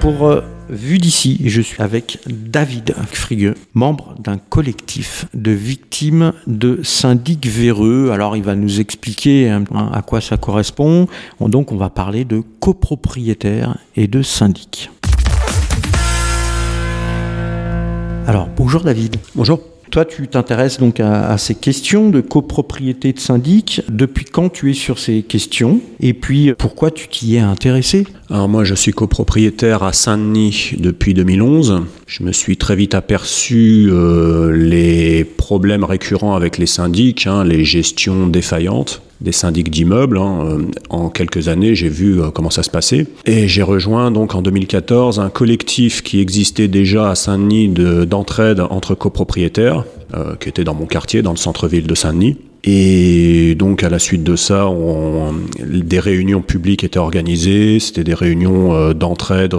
pour euh, Vue d'ici je suis avec David Frigueux, membre d'un collectif de victimes de syndic véreux. Alors il va nous expliquer à quoi ça correspond. Donc on va parler de copropriétaires et de syndic. Alors bonjour David. Bonjour. Toi, tu t'intéresses donc à, ces questions de copropriété de syndic. Depuis quand tu es sur ces questions? Et puis, pourquoi tu t'y es intéressé? Alors moi, je suis copropriétaire à Saint-Denis depuis 2011. Je me suis très vite aperçu euh, les problèmes récurrents avec les syndics, hein, les gestions défaillantes des syndics d'immeubles. Hein. Euh, en quelques années, j'ai vu euh, comment ça se passait. Et j'ai rejoint donc en 2014 un collectif qui existait déjà à Saint-Denis d'entraide entre copropriétaires, euh, qui était dans mon quartier, dans le centre-ville de Saint-Denis. Et donc à la suite de ça, on, des réunions publiques étaient organisées. C'était des réunions d'entraide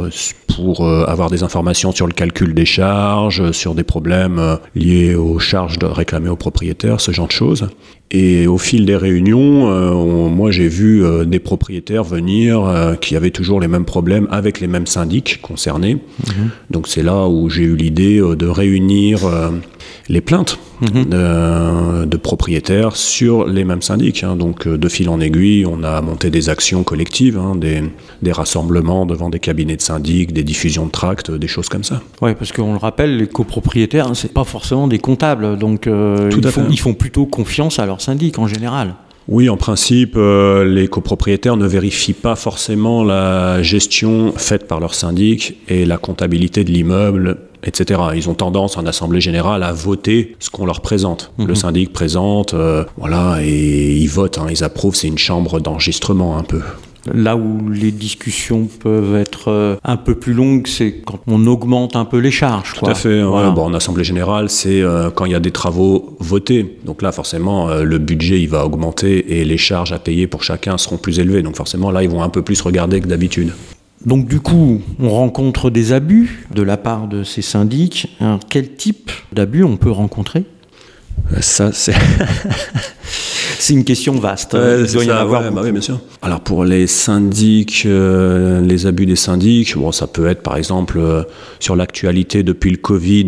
pour avoir des informations sur le calcul des charges, sur des problèmes liés aux charges réclamées aux propriétaires, ce genre de choses. Et au fil des réunions, euh, moi j'ai vu euh, des propriétaires venir euh, qui avaient toujours les mêmes problèmes avec les mêmes syndics concernés. Mhm. Donc c'est là où j'ai eu l'idée de réunir les plaintes mhm. de, propriétaires sur les mêmes syndics. Hein. Donc de fil en aiguille, on a monté des actions collectives, hein, des, des, rassemblements devant des cabinets de syndics, des diffusions de tracts, des choses comme ça. Oui, parce qu'on le rappelle, les copropriétaires, hein, c'est pas forcément des comptables, donc ils, font, ils, font, plutôt confiance à leurs syndic en général. Oui, en principe, euh, les copropriétaires ne vérifient pas forcément la gestion faite par leur syndic et la comptabilité de l'immeuble, etc. Ils ont tendance en assemblée générale à voter ce qu'on leur présente. Le mhm. syndic présente, euh, voilà, et ils votent, hein, ils approuvent. C'est une chambre d'enregistrement un peu. Là où les discussions peuvent être euh, un peu plus longues, c'est quand on augmente un peu les charges. Tout à fait. bon, en assemblée générale, c'est euh, quand il y a des travaux votés. Donc là, forcément, euh, le budget il va augmenter et les charges à payer pour chacun seront plus élevées. Donc forcément, là, ils vont un peu plus regarder que d'habitude. Donc du coup, on rencontre des abus de la part de ces syndics. quel type d'abus on peut rencontrer? Ça, c'est c'est une question vaste. il doit y en avoir. Bah oui, bien sûr. Alors pour les syndics, euh, les abus des syndics, bon, ça peut être par exemple euh, sur l'actualité depuis le Covid.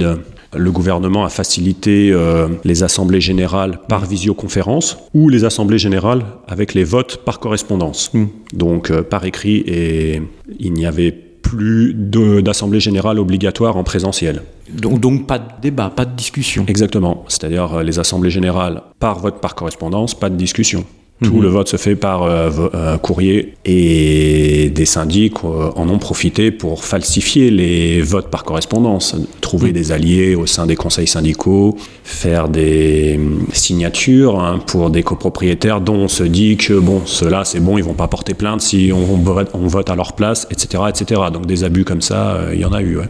Le gouvernement a facilité euh, les assemblées générales par visioconférence ou les assemblées générales avec les votes par correspondance. Hmm. Donc par écrit et il n'y avait plus d'assemblée générale obligatoire en présentiel. Donc, donc, pas de débat, pas de discussion. Exactement. C'est-à-dire euh, les assemblées générales par vote par correspondance, pas de discussion. Tout mhm. le vote se fait par euh, euh, courrier et des syndics euh, en ont profité pour falsifier les votes par correspondance, trouver mhm. des alliés au sein des conseils syndicaux, faire des hum, signatures hein, pour des copropriétaires dont on se dit que bon, ceux-là c'est bon, ils vont pas porter plainte si on, on, vote à leur place, etc., etc. Donc des abus comme ça, il y en a eu. Ouais.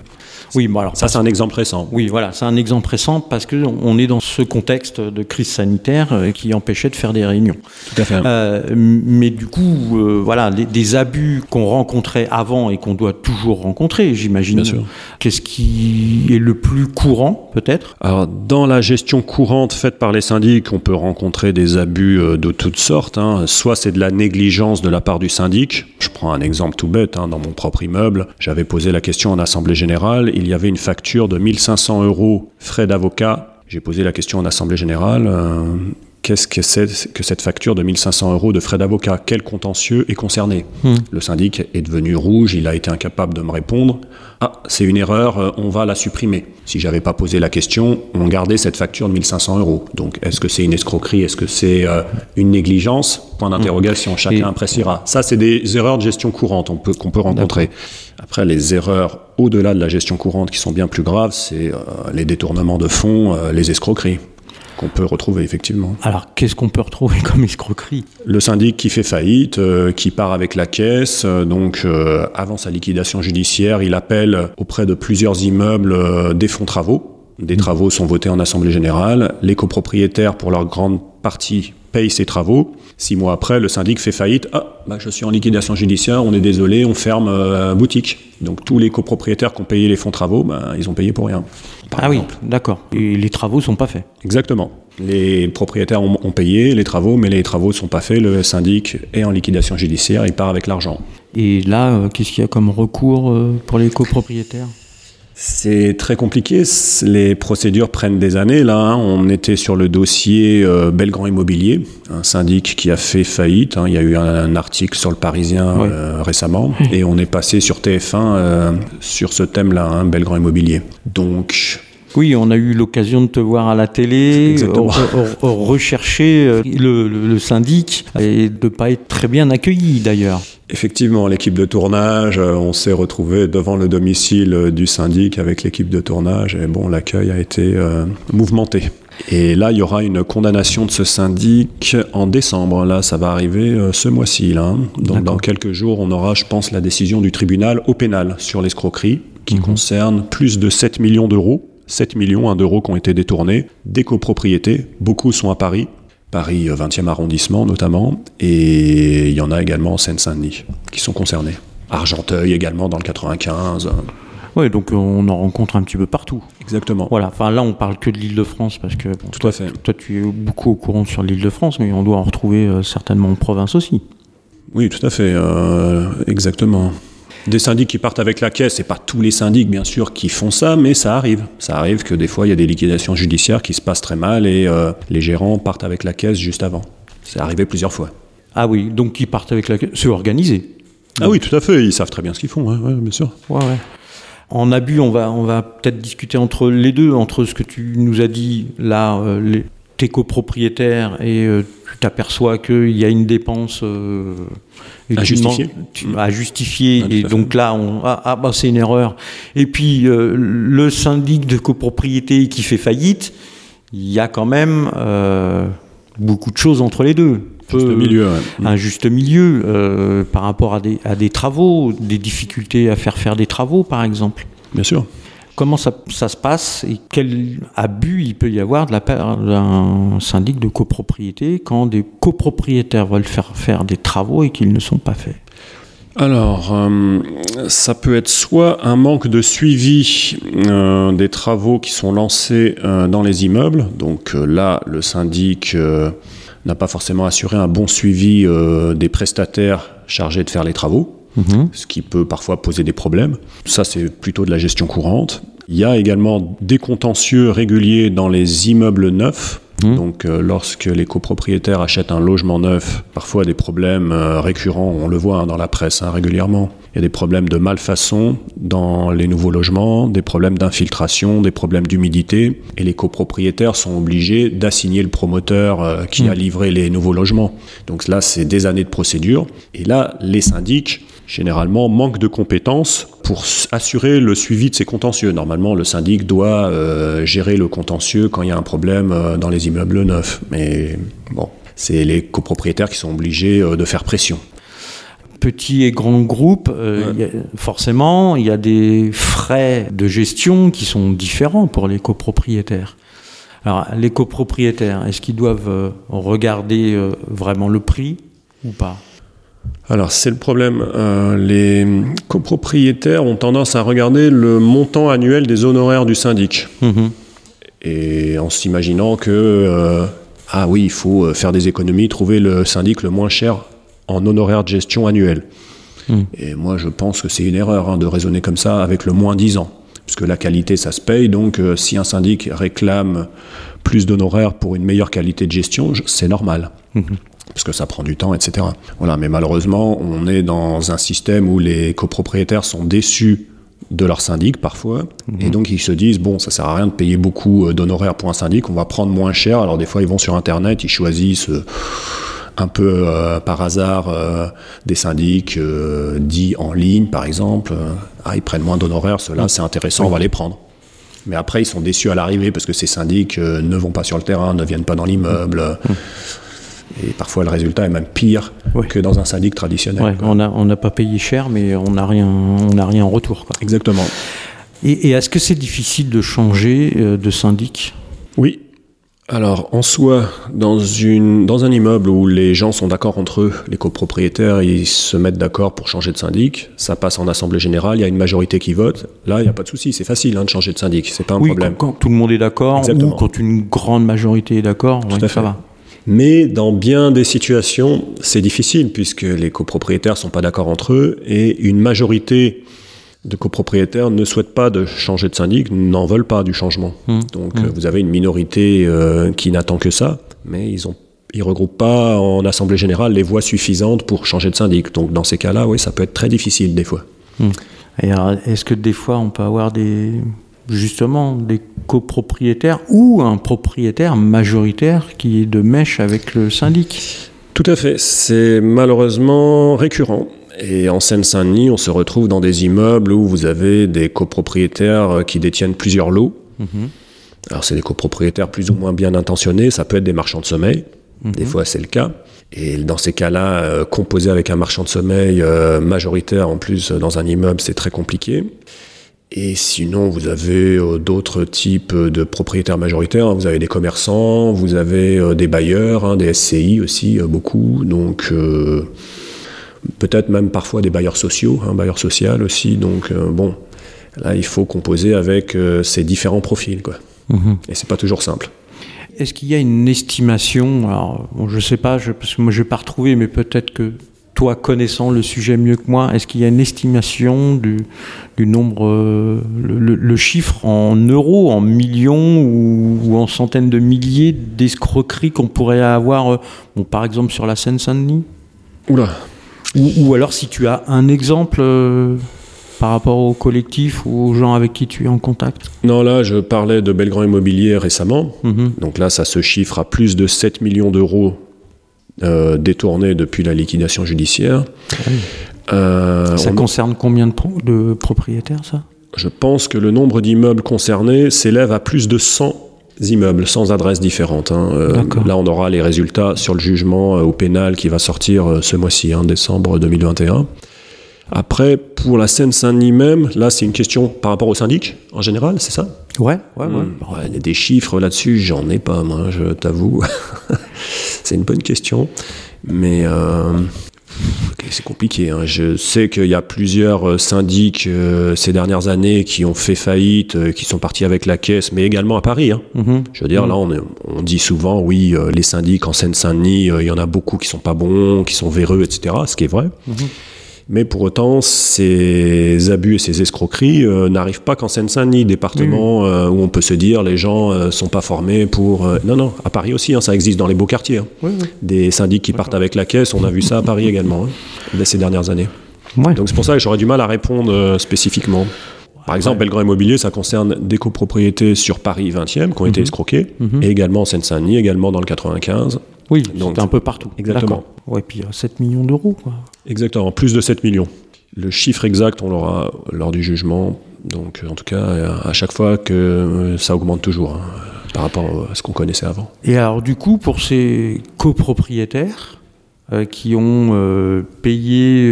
Oui, bon alors ça c'est un exemple récent. Oui, voilà, c'est un exemple récent parce que on est dans ce contexte de crise sanitaire euh, qui empêchait de faire des réunions. Tout à fait. Euh, mais du coup, euh, voilà, des abus qu'on rencontrait avant et qu'on doit toujours rencontrer, j'imagine. Bien sûr. Qu'est-ce qui est le plus courant, peut-être? Alors, dans la gestion courante faite par les syndics, on peut rencontrer des abus de toutes sortes. Hein. Soit c'est de la négligence de la part du syndic. Je prends un exemple tout bête. Hein. Dans mon propre immeuble, j'avais posé la question en assemblée générale il y avait une facture de 1500 euros frais d'avocat. J'ai posé la question en Assemblée générale. Euh, qu'est-ce que c'est que cette facture de 1500 euros de frais d'avocat? Quel contentieux est concerné? Hmm. Le syndic est devenu rouge, il a été incapable de me répondre. Ah, c'est une erreur, euh, on va la supprimer. Si j'avais pas posé la question, on gardait cette facture de 1500 euros. Donc, est-ce que c'est une escroquerie? Est-ce que c'est euh, une négligence? Point d'interrogation, hmm. chacun appréciera. Ça, c'est des erreurs de gestion courante qu'on peut, qu'on peut rencontrer. Après, les erreurs au-delà de la gestion courante qui sont bien plus graves, c'est euh, les détournements de fonds, euh, les escroqueries qu'on peut retrouver effectivement. Alors, qu'est-ce qu'on peut retrouver comme escroquerie? Le syndic qui fait faillite, euh, qui part avec la caisse, donc avant sa liquidation judiciaire, il appelle auprès de plusieurs immeubles des fonds travaux. Des mmh. travaux sont votés en assemblée générale. Les copropriétaires, pour leur grande partie, paye ses travaux. Six mois après, le syndic fait faillite. Ah, bah, je suis en liquidation judiciaire, on est désolé, on ferme euh, boutique. Donc tous les copropriétaires qui ont payé les fonds travaux, bah, ils ont payé pour rien. Ah oui, d'accord. Et les travaux sont pas faits. Exactement. Les propriétaires ont, payé les travaux, mais les travaux ne sont pas faits. Le syndic est en liquidation judiciaire, il part avec l'argent. Et là, qu'est-ce qu'il y a comme recours pour les copropriétaires? C'est très compliqué. Les procédures prennent des années. Là, hein. on était sur le dossier euh, Belgrand Immobilier, un syndic qui a fait faillite. Hein. Il y a eu un, article sur le Parisien euh, récemment, et on est passé sur TF1 euh, sur ce thème-là, hein, Belgrand Immobilier. Donc, oui, on a eu l'occasion de te voir à la télé, rechercher le, syndic et de ne pas être très bien accueilli d'ailleurs. Effectivement, l'équipe de tournage, euh, on s'est retrouvé devant le domicile euh, du syndic avec l'équipe de tournage et bon, l'accueil a été euh, mouvementé. Et là, il y aura une condamnation de ce syndic en décembre. Là, ça va arriver ce mois-ci. Là. Hein. Donc, dans quelques jours, on aura, je pense, la décision du tribunal au pénal sur l'escroquerie qui mhm. concerne plus de 7 millions d'euros. 7 millions hein, d'euros qui ont été détournés des copropriétés. Beaucoup sont à Paris. Paris 20e euh, arrondissement notamment, et il y en a également en Seine-Saint-Denis qui sont concernés. Argenteuil également dans le 95. Oui, donc on en rencontre un petit peu partout. Exactement. Voilà, enfin là on parle que de l'île de France parce que Tout toi, à fait. toi tu es beaucoup au courant sur l'île de France, mais on doit en retrouver euh, certainement en province aussi. Oui, tout à fait, euh, exactement. Des syndics qui partent avec la caisse, et pas tous les syndics bien sûr qui font ça, mais ça arrive. Ça arrive que des fois il y a des liquidations judiciaires qui se passent très mal et euh, les gérants partent avec la caisse juste avant. C'est arrivé plusieurs fois. Ah oui, donc ils partent avec la caisse, c'est organisé. Ah oui, tout à fait, ils savent très bien ce qu'ils font, bien sûr. Ouais, ouais. En abus, on va, on va peut-être discuter entre les deux, entre ce que tu nous as dit là, euh, les, tes copropriétaires et euh, tu t'aperçois qu'il y a une dépense euh, à, justifier. à justifier. et donc là, on, ah, ah, bah, c'est une erreur. Et puis euh, le syndic de copropriété qui fait faillite, il y a quand même beaucoup de choses entre les deux. Juste milieu, Un juste milieu par rapport à des, à des travaux, des difficultés à faire faire des travaux, par exemple. Bien sûr. Comment ça, se passe et quel abus il peut y avoir de la part d'un syndic de copropriété quand des copropriétaires veulent faire faire des travaux et qu'ils ne sont pas faits alors, euh, ça peut être soit un manque de suivi euh, des travaux qui sont lancés euh, dans les immeubles. Donc là, le syndic n'a pas forcément assuré un bon suivi des prestataires chargés de faire les travaux. Mhm. ce qui peut parfois poser des problèmes. Ça, c'est plutôt de la gestion courante. Il y a également des contentieux réguliers dans les immeubles neufs. Mhm. Donc, euh, lorsque les copropriétaires achètent un logement neuf, parfois des problèmes euh, récurrents, on le voit hein, dans la presse hein, régulièrement. Il y a des problèmes de malfaçon dans les nouveaux logements, des problèmes d'infiltration, des problèmes d'humidité, et les copropriétaires sont obligés d'assigner le promoteur euh, qui a mhm. livré les nouveaux logements. Donc là, c'est des années de procédure. Et là, les syndics généralement manque de compétences pour assurer le suivi de ces contentieux. Normalement, le syndic doit euh, gérer le contentieux quand il y a un problème euh, dans les immeubles neufs. Mais bon, c'est les copropriétaires qui sont obligés de faire pression. Petit et grand groupe, forcément, il y a des frais de gestion qui sont différents pour les copropriétaires. Alors, les copropriétaires, est-ce qu'ils doivent regarder vraiment le prix ou pas? Alors c'est le problème. Euh, les copropriétaires ont tendance à regarder le montant annuel des honoraires du syndic. Mhm. Et en s'imaginant que, euh, ah oui, il faut euh, faire des économies, trouver le syndic le moins cher en honoraires de gestion annuel. Mhm. Et moi je pense que c'est une erreur hein, de raisonner comme ça avec le moins 10 ans. Parce que la qualité, ça se paye. Donc si un syndic réclame plus d'honoraires pour une meilleure qualité de gestion, c'est normal. Mhm parce que ça prend du temps, etc. Voilà, mais malheureusement, on est dans un système où les copropriétaires sont déçus de leur syndic parfois, et mhm. donc ils se disent bon, ça sert à rien de payer beaucoup euh, d'honoraires pour un syndic, on va prendre moins cher. Alors des fois, ils vont sur internet, ils choisissent euh, un peu euh, par hasard des syndics dits en ligne, par exemple. ah, ils prennent moins d'honoraires, ceux-là, c'est intéressant, on va les prendre. Mais après, ils sont déçus à l'arrivée parce que ces syndics ne vont pas sur le terrain, ne viennent pas dans l'immeuble. Mhm. Et parfois, le résultat est même pire que dans un syndic traditionnel. on n'a pas payé cher, mais on n'a rien, rien en retour. Exactement. Et, est-ce que c'est difficile de changer euh, de syndic? Oui. Alors, en soi, dans, une, dans un immeuble où les gens sont d'accord entre eux, les copropriétaires, ils se mettent d'accord pour changer de syndic, ça passe en assemblée générale, il y a une majorité qui vote. Là, il n'y a pas de souci, c'est facile hein, de changer de syndic, c'est pas un oui, problème. Quand, tout le monde est d'accord, ou quand une grande majorité est d'accord, ça va. Mais dans bien des situations, c'est difficile puisque les copropriétaires ne sont pas d'accord entre eux et une majorité de copropriétaires ne souhaitent pas de changer de syndic, n'en veulent pas du changement. Mmh. Donc mmh. vous avez une minorité euh, qui n'attend que ça, mais ils ont ils regroupent pas en assemblée générale les voix suffisantes pour changer de syndic. Donc dans ces cas-là, oui, ça peut être très difficile des fois. Mmh. Est-ce que des fois on peut avoir des justement des copropriétaires ou un propriétaire majoritaire qui est de mèche avec le syndic? Tout à fait, c'est malheureusement récurrent. Et en Seine-Saint-Denis, on se retrouve dans des immeubles où vous avez des copropriétaires qui détiennent plusieurs lots. Mhm. Alors c'est des copropriétaires plus ou moins bien intentionnés, ça peut être des marchands de sommeil, des mhm. fois c'est le cas. Et dans ces cas-là, euh, composer avec un marchand de sommeil euh, majoritaire en plus dans un immeuble, c'est très compliqué. Et sinon, vous avez euh, d'autres types de propriétaires majoritaires. Hein. Vous avez des commerçants, vous avez des bailleurs, hein, des SCI aussi, beaucoup. Donc peut-être même parfois des bailleurs sociaux, un hein, bailleur social aussi. Donc euh, bon, là il faut composer avec euh, ces différents profils, quoi. Mhm. Et c'est pas toujours simple. Est-ce qu'il y a une estimation Alors, je sais pas, parce que moi je n'ai pas retrouvé, mais peut-être que toi, connaissant le sujet mieux que moi, est-ce qu'il y a une estimation du, nombre, euh, le, chiffre en euros, en millions ou, en centaines de milliers d'escroqueries qu'on pourrait avoir, bon, par exemple sur la Seine-Saint-Denis? Oula, ou, alors si tu as un exemple euh, par rapport au collectif ou aux gens avec qui tu es en contact Non, là, je parlais de Belgrand Immobilier récemment. Mhm. Donc là, ça se chiffre à plus de 7 millions d'euros euh, détournés depuis la liquidation judiciaire. Ah euh, ça concerne combien de, de propriétaires, ça? Je pense que le nombre d'immeubles concernés s'élève à plus de 100 immeubles sans adresse différente. Hein. Euh, là, on aura les résultats sur le jugement euh, au pénal qui va sortir euh, ce mois-ci, en hein, décembre 2021. Après, pour la Seine-Saint-Denis même, là, c'est une question par rapport au syndic, en général, c'est ça? Ouais, ouais, ouais. Il y a des chiffres là-dessus, j'en ai pas, moi, je t'avoue. c'est une bonne question. Mais c'est compliqué. Hein. Je sais qu'il y a plusieurs euh, syndics euh, ces dernières années qui ont fait faillite, euh, qui sont partis avec la caisse, mais également à Paris. Hein. Mm-hmm. Je veux dire, là, mm-hmm. on, dit souvent, oui, les syndics en Seine-Saint-Denis, il y en a beaucoup qui sont pas bons, qui sont véreux, etc. Ce qui est vrai. Mm-hmm. Mais pour autant, ces abus et ces escroqueries euh, n'arrivent pas qu'en Seine-Saint-Denis, département euh, où on peut se dire les gens ne euh, sont pas formés pour. non, non, à Paris aussi, hein, ça existe dans les beaux quartiers. Hein. Des syndics qui partent avec la caisse, on a vu ça à Paris également, hein, ces dernières années. Donc c'est pour ça que j'aurais du mal à répondre spécifiquement. Par exemple, Belgrand Immobilier, ça concerne des copropriétés sur Paris 20e qui ont été mhm. escroquées, mhm. et également en Seine-Saint-Denis, également dans le 95. Oui, donc un peu partout. Exactement. Ouais, puis 7 millions d'euros. Exactement, plus de 7 millions. Le chiffre exact, on l'aura lors du jugement. Donc, en tout cas, à chaque fois que euh, ça augmente toujours hein, par rapport à ce qu'on connaissait avant. Et alors, du coup, pour ces copropriétaires euh, qui ont euh, payé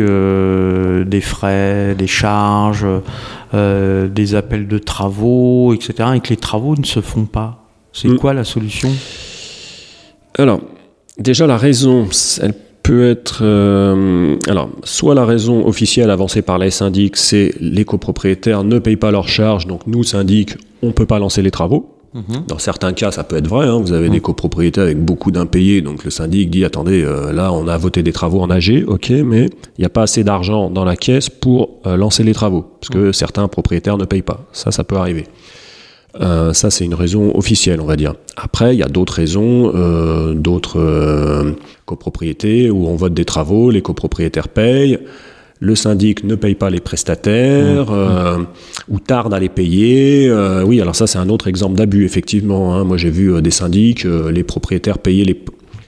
des frais, des charges, des appels de travaux, etc., et que les travaux ne se font pas, c'est mm. quoi la solution? Alors, Déjà, la raison, elle peut être. Euh, alors, soit la raison officielle avancée par les syndics, c'est les copropriétaires ne payent pas leurs charges, donc nous, syndics, on ne peut pas lancer les travaux. Mhm. Dans certains cas, ça peut être vrai. Hein. Vous avez des mhm. copropriétaires avec beaucoup d'impayés, donc le syndic dit attendez, euh, là, on a voté des travaux en AG, ok, mais il n'y a pas assez d'argent dans la caisse pour euh, lancer les travaux, parce que mhm. certains propriétaires ne payent pas. Ça, ça peut arriver. Euh, ça, c'est une raison officielle, on va dire. Après, il y a d'autres raisons, euh, d'autres euh, copropriétés où on vote des travaux, les copropriétaires payent, le syndic ne paye pas les prestataires mmh. ou tarde à les payer. oui, alors ça, c'est un autre exemple d'abus, effectivement. Hein. Moi, j'ai vu des syndics, les propriétaires payaient les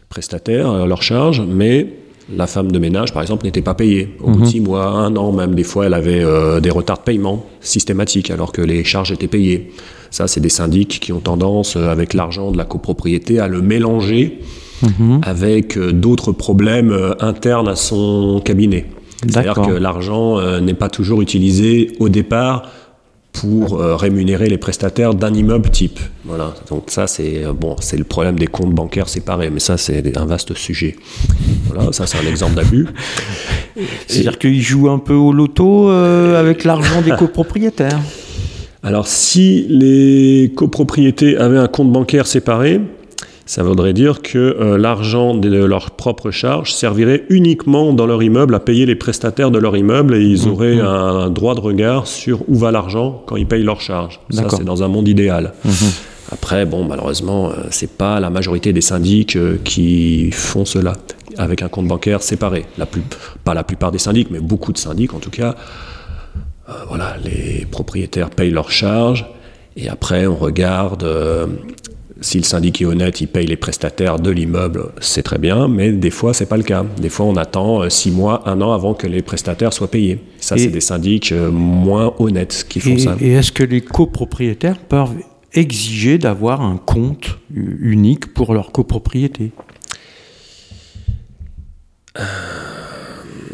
prestataires leurs charges, mais la femme de ménage, par exemple, n'était pas payée. Au bout de mmh. six mois, un an même, des fois, elle avait des retards de paiement systématiques alors que les charges étaient payées. Ça, c'est des syndics qui ont tendance, euh, avec l'argent de la copropriété, à le mélanger mhm. avec euh, d'autres problèmes euh, internes à son cabinet. C'est-à-dire que l'argent n'est pas toujours utilisé au départ pour rémunérer les prestataires d'un immeuble type. Voilà. Donc ça, c'est bon, c'est le problème des comptes bancaires séparés, mais ça, c'est un vaste sujet. Voilà, ça, c'est un exemple d'abus. C'est-à-dire qu'ils jouent un peu au loto avec l'argent des copropriétaires. Alors si les copropriétés avaient un compte bancaire séparé, Ça voudrait dire que euh, l'argent de leur propre charge servirait uniquement dans leur immeuble à payer les prestataires de leur immeuble et ils Mmh, auraient mmh. un droit de regard sur où va l'argent quand ils payent leur charge. Ça, c'est dans un monde idéal. Mhm. Après, bon, malheureusement, euh, c'est pas la majorité des syndics euh, qui font cela avec un compte bancaire séparé. La plus, pas la plupart des syndics, mais beaucoup de syndics en tout cas. Euh, voilà, les propriétaires payent leurs charges et après on regarde euh, si le syndic est honnête, il paye les prestataires de l'immeuble, c'est très bien, mais des fois c'est pas le cas. Des fois on attend euh, six mois, un an avant que les prestataires soient payés. Ça, c'est des syndics euh, moins honnêtes qui font Et, ça. et est-ce que les copropriétaires peuvent exiger d'avoir un compte unique pour leur copropriété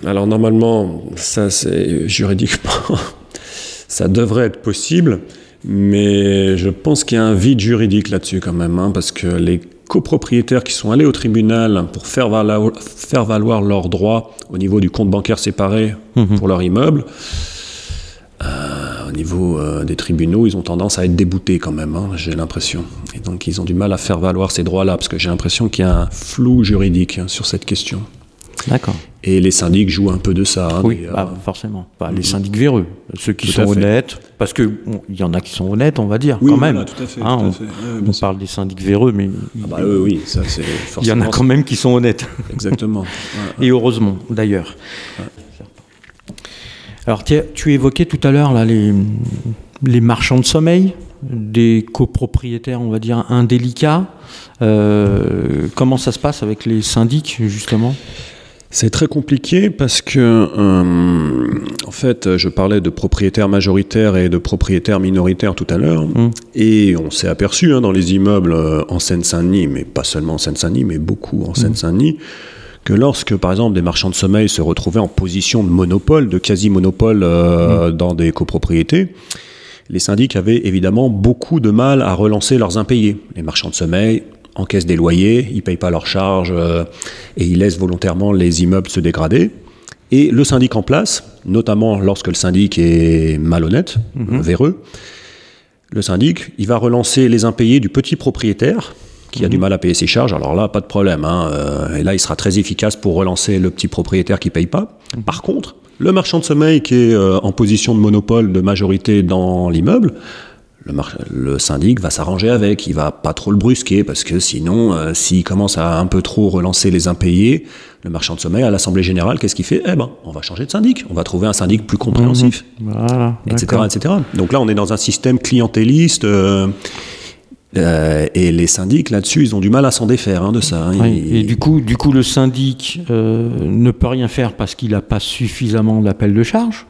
Alors normalement, ça c'est juridiquement, ça devrait être possible, mais je pense qu'il y a un vide juridique là-dessus quand même, hein, parce que les copropriétaires qui sont allés au tribunal pour faire valoir, faire valoir leurs droits au niveau du compte bancaire séparé Mhm. pour leur immeuble, euh, au niveau euh, des tribunaux, ils ont tendance à être déboutés quand même, hein, j'ai l'impression. Et donc ils ont du mal à faire valoir ces droits-là, parce que j'ai l'impression qu'il y a un flou juridique hein, sur cette question. D'accord. Et les syndics jouent un peu de ça. hein, Oui, d'ailleurs. bah, forcément. Bah, Les syndics véreux, ceux qui Tout sont honnêtes, parce que bon, il y en a qui sont honnêtes, on va dire, Oui, quand voilà, même. tout à fait, Hein, tout à on, fait. Ouais, bien on sûr. parle des syndics véreux, mais Ah bah eux, oui, ça c'est il y en a quand même qui sont honnêtes. Exactement. Ouais, Et heureusement, d'ailleurs. Alors, tu, tu évoquais tout à l'heure là, les, les marchands de sommeil, des copropriétaires, on va dire, indélicats. Euh, comment ça se passe avec les syndics, justement? C'est très compliqué parce que, euh, en fait, je parlais de propriétaires majoritaires et de propriétaires minoritaires tout à l'heure, Mm. et on s'est aperçu hein, dans les immeubles euh, en Seine-Saint-Denis, mais pas seulement en Seine-Saint-Denis, mais beaucoup en Seine-Saint-Denis, que lorsque, par exemple, des marchands de sommeil se retrouvaient en position de monopole, de quasi-monopole euh, dans des copropriétés, les syndics avaient évidemment beaucoup de mal à relancer leurs impayés. Les marchands de sommeil encaissent des loyers, ils ne payent pas leurs charges euh, et ils laissent volontairement les immeubles se dégrader. Et le syndic en place, notamment lorsque le syndic est malhonnête, euh, véreux, le syndic, il va relancer les impayés du petit propriétaire qui a du mal à payer ses charges. Alors là, pas de problème. hein, euh, et là, il sera très efficace pour relancer le petit propriétaire qui paye pas. Par contre, le marchand de sommeil qui est euh, en position de monopole de majorité dans l'immeuble, le, syndic va s'arranger avec, il va pas trop le brusquer parce que sinon, euh, s'il commence à un peu trop relancer les impayés, le marchand de sommeil à l'assemblée générale, qu'est-ce qu'il fait? Eh ben, on va changer de syndic, on va trouver un syndic plus compréhensif Voilà. etc., d'accord. etc. Donc là, on est dans un système clientéliste. euh, euh, et les syndics, là-dessus, ils ont du mal à s'en défaire hein, de ça. hein. Oui, Et du coup, du coup, le syndic euh, ne peut rien faire parce qu'il n'a pas suffisamment d'appels de charge,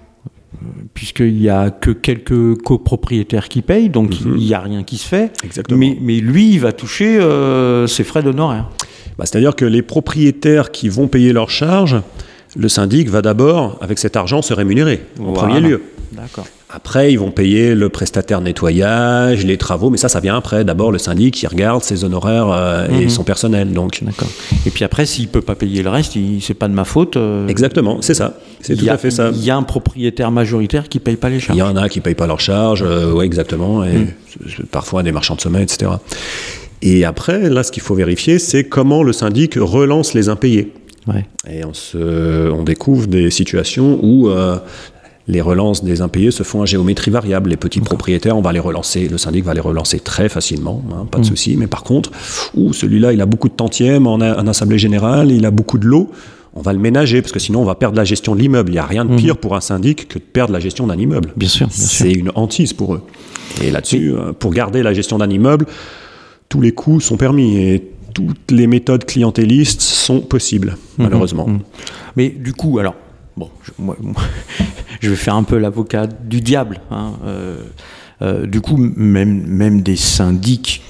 puisqu'il n'y a que quelques copropriétaires qui payent, donc il n'y a rien qui se fait. Exactement. Mais, mais lui, il va toucher euh, ses frais d'honoraires. Bah, C'est-à-dire que les propriétaires qui vont payer leurs charges, le syndic va d'abord, avec cet argent, se rémunérer, en Voilà. premier lieu. D'accord. Après, ils vont payer le prestataire nettoyage, les travaux, mais ça, ça vient après. D'abord, le syndic, il regarde ses honoraires euh, et Mhm. son personnel. Donc, D'accord. Et puis après, s'il peut pas payer le reste, il- c'est pas de ma faute. euh, exactement, c'est ça. C'est il tout a- à fait ça. Il y a un propriétaire majoritaire qui paye pas les Il charges. y en a qui payent pas leurs charges, euh, ouais, exactement, et c'est parfois des marchands de sommeil, etc. Et après, là, ce qu'il faut vérifier, c'est comment le syndic relance les impayés. Ouais. Et on, se, on découvre des situations où euh, les relances des impayés se font à géométrie variable. Les petits propriétaires, on va les relancer, le syndic va les relancer très facilement, hein, pas de souci. Mais par contre, où celui-là, il a beaucoup de tantièmes en, a- en assemblée générale, il a beaucoup de lots, on va le ménager, parce que sinon on va perdre la gestion de l'immeuble. Il n'y a rien de pire pour un syndic que de perdre la gestion d'un immeuble. Bien sûr. C'est une hantise pour eux. Et là-dessus, euh, pour garder la gestion d'un immeuble, tous les coûts sont permis et toutes les méthodes clientélistes sont possibles, malheureusement. Mhm. Mais du coup, alors, bon, je, moi, moi, je vais faire un peu l'avocat du diable. hein, euh, euh, du coup, même, même des syndics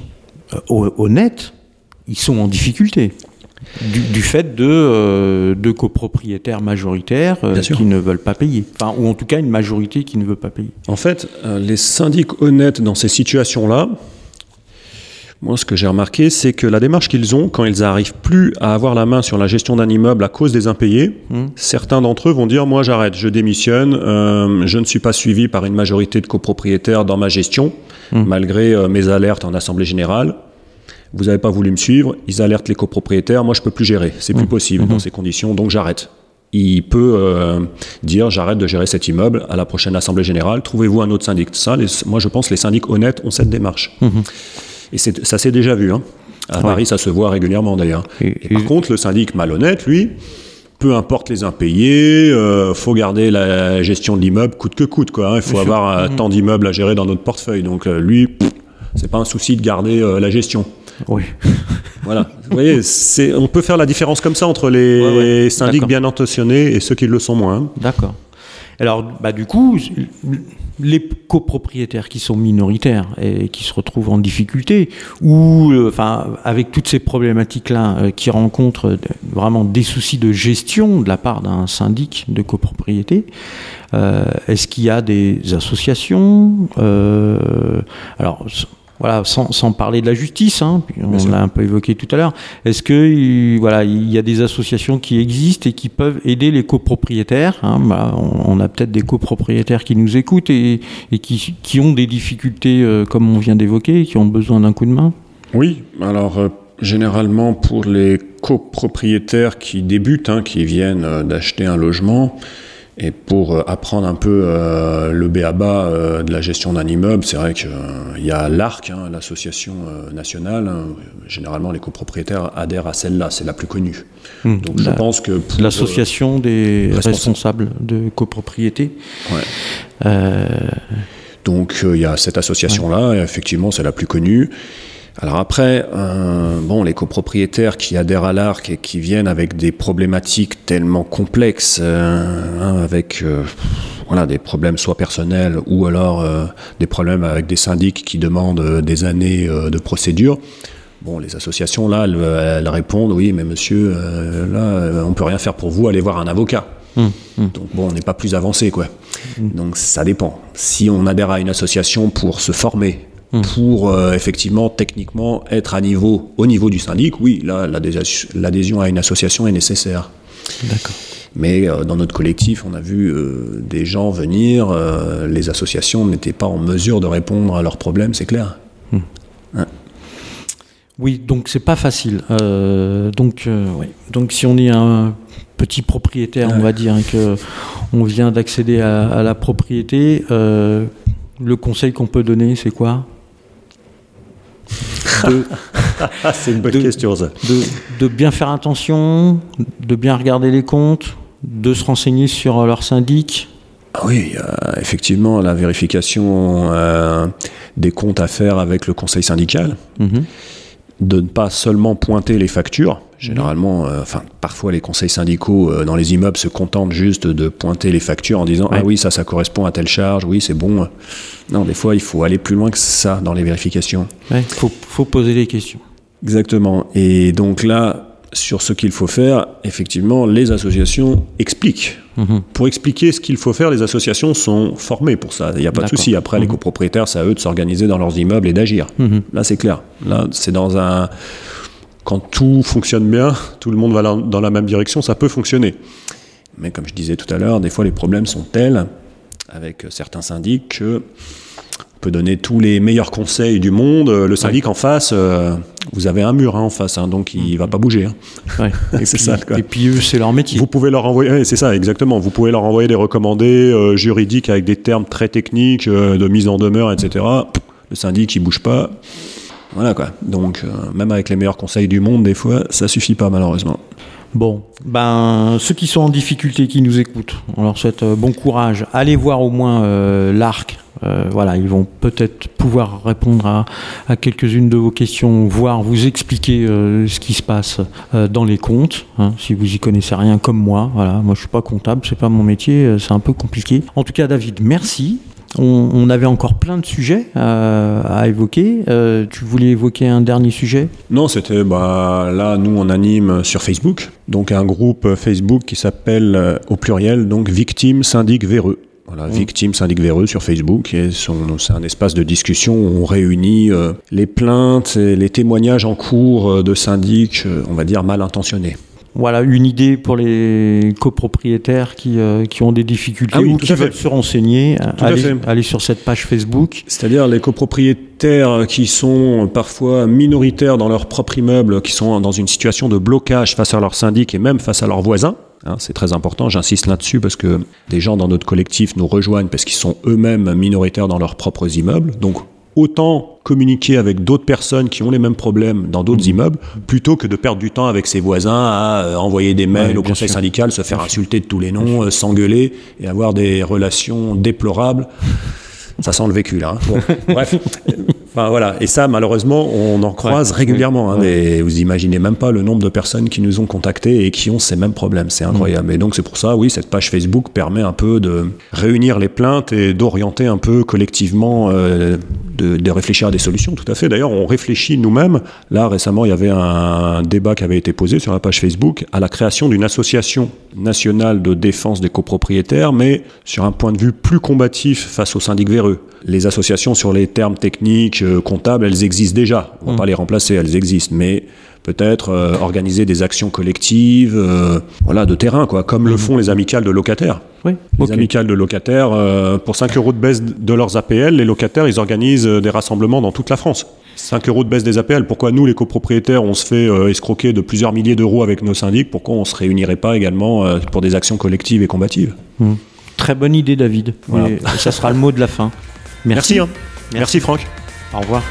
euh, hon- honnêtes, ils sont en difficulté. Du, du fait de, euh, de copropriétaires majoritaires euh, qui ne veulent pas payer. Enfin, ou en tout cas une majorité qui ne veut pas payer. En fait, euh, les syndics honnêtes dans ces situations-là, moi, ce que j'ai remarqué, c'est que la démarche qu'ils ont, quand ils n'arrivent plus à avoir la main sur la gestion d'un immeuble à cause des impayés, Mhm. certains d'entre eux vont dire Moi, j'arrête, je démissionne, euh, je ne suis pas suivi par une majorité de copropriétaires dans ma gestion, Mhm. malgré euh, mes alertes en Assemblée générale. vous n'avez pas voulu me suivre, ils alertent les copropriétaires, moi je peux plus gérer, c'est plus possible dans ces conditions, donc j'arrête. Il peut euh, dire j'arrête de gérer cet immeuble à la prochaine assemblée générale, trouvez-vous un autre syndic. Ça, les- moi je pense que les syndics honnêtes ont cette démarche. Et ça s'est déjà vu. Hein. À Paris, ça se voit régulièrement d'ailleurs. Et- Et, par contre, le syndic malhonnête, lui, peu importe les impayés, euh, faut garder la gestion de l'immeuble coûte que coûte. Quoi, hein. Il faut Bien avoir euh, tant d'immeubles à gérer dans notre portefeuille. Donc euh, lui, c'est pas un souci de garder euh, la gestion. Oui. Voilà. Vous voyez, on peut faire la différence comme ça entre les Ouais, ouais. syndics bien intentionnés et ceux qui le sont moins. D'accord. Alors, bah, du coup, les copropriétaires qui sont minoritaires et qui se retrouvent en difficulté, ou euh, enfin, avec toutes ces problématiques-là, euh, qui rencontrent vraiment des soucis de gestion de la part d'un syndic de copropriété, euh, est-ce qu'il y a des associations Alors, voilà, sans, sans parler de la justice, hein, on l'a un peu évoqué tout à l'heure. Est-ce que il- voilà, il y a des associations qui existent et qui peuvent aider les copropriétaires hein, bah, on, on a peut-être des copropriétaires qui nous écoutent et, et qui, qui ont des difficultés, euh, comme on vient d'évoquer, qui ont besoin d'un coup de main? Oui, alors euh, généralement pour les copropriétaires qui débutent, hein, qui viennent euh, d'acheter un logement, et pour euh, apprendre un peu euh, le béaba euh, de la gestion d'un immeuble, c'est vrai qu'il y a l'ARC, hein, l'association euh, nationale. hein. généralement, les copropriétaires adhèrent à celle-là, c'est la plus connue. Donc je pense que L'association des responsables. responsables de copropriété. euh, ouais. Euh, Donc euh, il y a cette association-là, et effectivement c'est la plus connue. Alors après, euh, bon, les copropriétaires qui adhèrent à l'ARC et qui viennent avec des problématiques tellement complexes, euh, hein, avec euh, voilà, des problèmes soit personnels ou alors euh, des problèmes avec des syndics qui demandent des années de procédure. Bon, les associations là, elles, elles répondent oui, mais monsieur, là, on peut rien faire pour vous, allez voir un avocat. hum, hum. Donc bon, on n'est pas plus avancé, quoi. Donc ça dépend. Si on adhère à une association pour se former, pour euh, effectivement techniquement être à niveau, au niveau du syndic, oui, là l'adhésion à une association est nécessaire. D'accord. Mais euh, dans notre collectif, on a vu euh, des gens venir, les associations n'étaient pas en mesure de répondre à leurs problèmes, c'est clair. Oui, donc c'est pas facile. Donc, ouais. donc si on est un petit propriétaire, on va dire, et que on vient d'accéder à, à la propriété, le conseil qu'on peut donner, c'est quoi? De, c'est une bonne De- question ça. de, de bien faire attention, de bien regarder les comptes, de se renseigner sur leur syndic. Ah Oui, a effectivement la vérification euh, des comptes à faire avec le conseil syndical. Mhm. de ne pas seulement pointer les factures. Généralement, euh, enfin, parfois les conseils syndicaux euh, dans les immeubles se contentent juste de pointer les factures en disant Ouais. ah oui ça ça correspond à telle charge, oui c'est bon. Non, des fois il faut aller plus loin que ça dans les vérifications. Ouais, faut, faut poser les questions. Exactement. Et donc là, sur ce qu'il faut faire, effectivement, les associations expliquent. Mhm. Pour expliquer ce qu'il faut faire, les associations sont formées pour ça. Il n'y a pas de souci. Après, les Mhm. copropriétaires, c'est à eux de s'organiser dans leurs immeubles et d'agir. Mhm. Là, c'est clair. Là, c'est dans un. Quand tout fonctionne bien, tout le monde va dans- la même direction, ça peut fonctionner. Mais comme je disais tout à l'heure, des fois, les problèmes sont tels avec certains syndics que on peut donner tous les meilleurs conseils du monde. Le syndic en face, euh, vous avez un mur hein, en face, hein, donc il va pas bouger. hein. Ouais. Et, C'est puis, ça, quoi. et puis eux, c'est leur métier. Vous pouvez leur envoyer, ouais, c'est ça, exactement. Vous pouvez leur envoyer des recommandés euh, juridiques avec des termes très techniques euh, de mise en demeure, etc. Le syndic, il bouge pas. Voilà quoi. Donc, euh, même avec les meilleurs conseils du monde, des fois, ça suffit pas malheureusement. Bon, ben ceux qui sont en difficulté, qui nous écoutent, on leur souhaite euh, bon courage. Allez voir au moins euh, l'arc. Voilà, ils vont peut-être pouvoir répondre à, quelques-unes de vos questions, voire vous expliquer ce qui se passe dans les comptes. hein, si vous y connaissez rien comme moi, voilà, moi je suis pas comptable, c'est pas mon métier, c'est un peu compliqué. En tout cas, David, merci. On, on avait encore plein de sujets euh, à évoquer. Euh, tu voulais évoquer un dernier sujet? Non, c'était bah là, nous on anime sur Facebook, donc un groupe Facebook qui s'appelle euh, au pluriel donc Victimes Syndic Véreux. Voilà, Victimes Syndic Véreux sur Facebook, et c'est un espace de discussion où on réunit euh, les plaintes et les témoignages en cours de syndics, euh, on va dire mal intentionnés. Voilà, une idée pour les copropriétaires qui, euh, qui ont des difficultés Ah oui, ou qui veulent se renseigner. fait. allez sur cette page Facebook. C'est-à-dire les copropriétaires qui sont parfois minoritaires dans leur propre immeuble, qui sont dans une situation de blocage face à leur syndic et même face à leurs voisins. Hein, c'est très important, j'insiste là-dessus parce que des gens dans notre collectif nous rejoignent parce qu'ils sont eux-mêmes minoritaires dans leurs propres immeubles. Donc autant communiquer avec d'autres personnes qui ont les mêmes problèmes dans d'autres Mmh. immeubles plutôt que de perdre du temps avec ses voisins à euh, envoyer des mails Ouais, au conseil sûr. syndical, se faire insulter de tous les noms, euh, s'engueuler et avoir des relations déplorables. Ça sent le vécu là. hein. Bon, bref, enfin voilà. Et ça, malheureusement, on en croise Ouais, régulièrement. hein, ouais. des- vous imaginez même pas le nombre de personnes qui nous ont contactés et qui ont ces mêmes problèmes. C'est incroyable. Et donc c'est pour ça, oui, cette page Facebook permet un peu de réunir les plaintes et d'orienter un peu collectivement, euh, de, de réfléchir à des solutions. Tout à fait. D'ailleurs, on réfléchit nous-mêmes. Là, récemment, il y avait un débat qui avait été posé sur la page Facebook à la création d'une association nationale de défense des copropriétaires, mais sur un point de vue plus combatif face aux syndics véreux. Les associations sur les termes techniques, euh, comptables, elles existent déjà. On ne va pas les remplacer, elles existent, mais peut-être euh, organiser des actions collectives, euh, voilà, de terrain, quoi, comme le font les amicales de locataires. Oui, Les amicales de locataires, euh, pour 5 euros de baisse de leurs APL, les locataires, ils organisent des rassemblements dans toute la France. 5 euros de baisse des APL, pourquoi nous, les copropriétaires, on se fait escroquer de plusieurs milliers d'euros avec nos syndics, pourquoi on ne se réunirait pas également pour des actions collectives et combatives? Très bonne idée, David. Voilà. Ça sera le mot de la fin. Merci. hein. Merci Franck. Au revoir.